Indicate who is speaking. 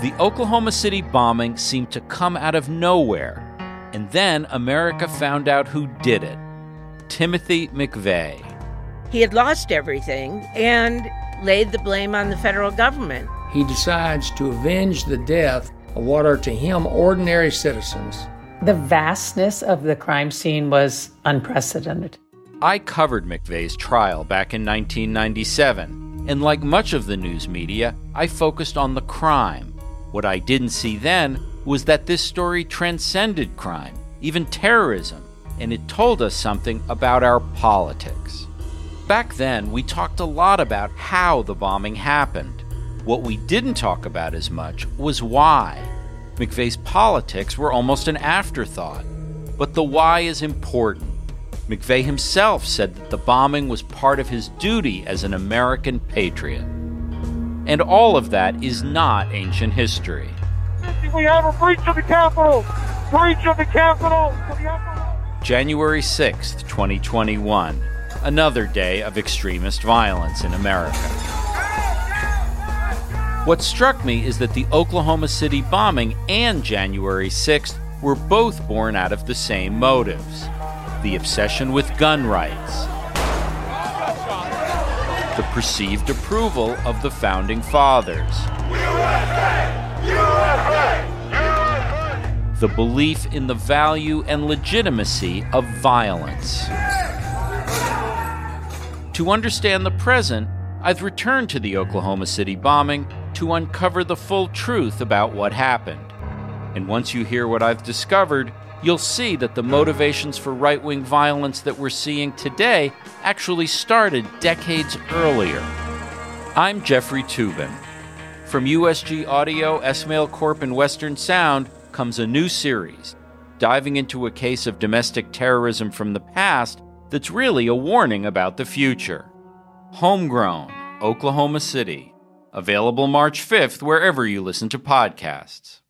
Speaker 1: The Oklahoma City bombing seemed to come out of nowhere, and then America found out who did it Timothy McVeigh.
Speaker 2: He had lost everything and laid the blame on the federal government.
Speaker 3: He decides to avenge the death of what are to him ordinary citizens.
Speaker 4: The vastness of the crime scene was unprecedented.
Speaker 1: I covered McVeigh's trial back in 1997, and like much of the news media, I focused on the crime what I didn't see then was that this story transcended crime, even terrorism, and it told us something about our politics. Back then, we talked a lot about how the bombing happened. What we didn't talk about as much was why. McVeigh's politics were almost an afterthought, but the why is important. McVeigh himself said that the bombing was part of his duty as an American patriot. And all of that is not ancient history.
Speaker 5: We have a breach of the Capitol! Breach of the Capitol!
Speaker 1: January 6th, 2021. Another day of extremist violence in America. What struck me is that the Oklahoma City bombing and January 6th were both born out of the same motives the obsession with gun rights the perceived approval of the founding fathers. USA! USA! The belief in the value and legitimacy of violence. To understand the present, I've returned to the Oklahoma City bombing to uncover the full truth about what happened. And once you hear what I've discovered, you'll see that the motivations for right wing violence that we're seeing today actually started decades earlier. I'm Jeffrey Toobin. From USG Audio, Esmail Corp, and Western Sound comes a new series, diving into a case of domestic terrorism from the past that's really a warning about the future. Homegrown, Oklahoma City. Available March 5th wherever you listen to podcasts.